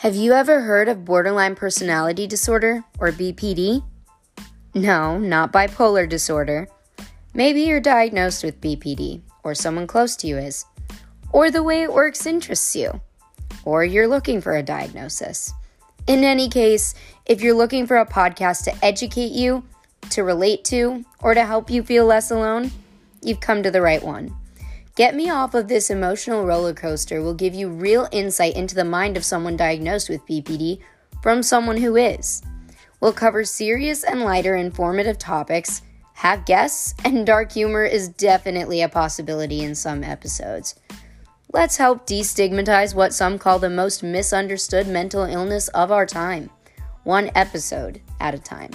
Have you ever heard of borderline personality disorder or BPD? No, not bipolar disorder. Maybe you're diagnosed with BPD, or someone close to you is, or the way it works interests you, or you're looking for a diagnosis. In any case, if you're looking for a podcast to educate you, to relate to, or to help you feel less alone, you've come to the right one. Get Me Off of This Emotional Roller Coaster will give you real insight into the mind of someone diagnosed with BPD from someone who is. We'll cover serious and lighter informative topics, have guests, and dark humor is definitely a possibility in some episodes. Let's help destigmatize what some call the most misunderstood mental illness of our time, one episode at a time.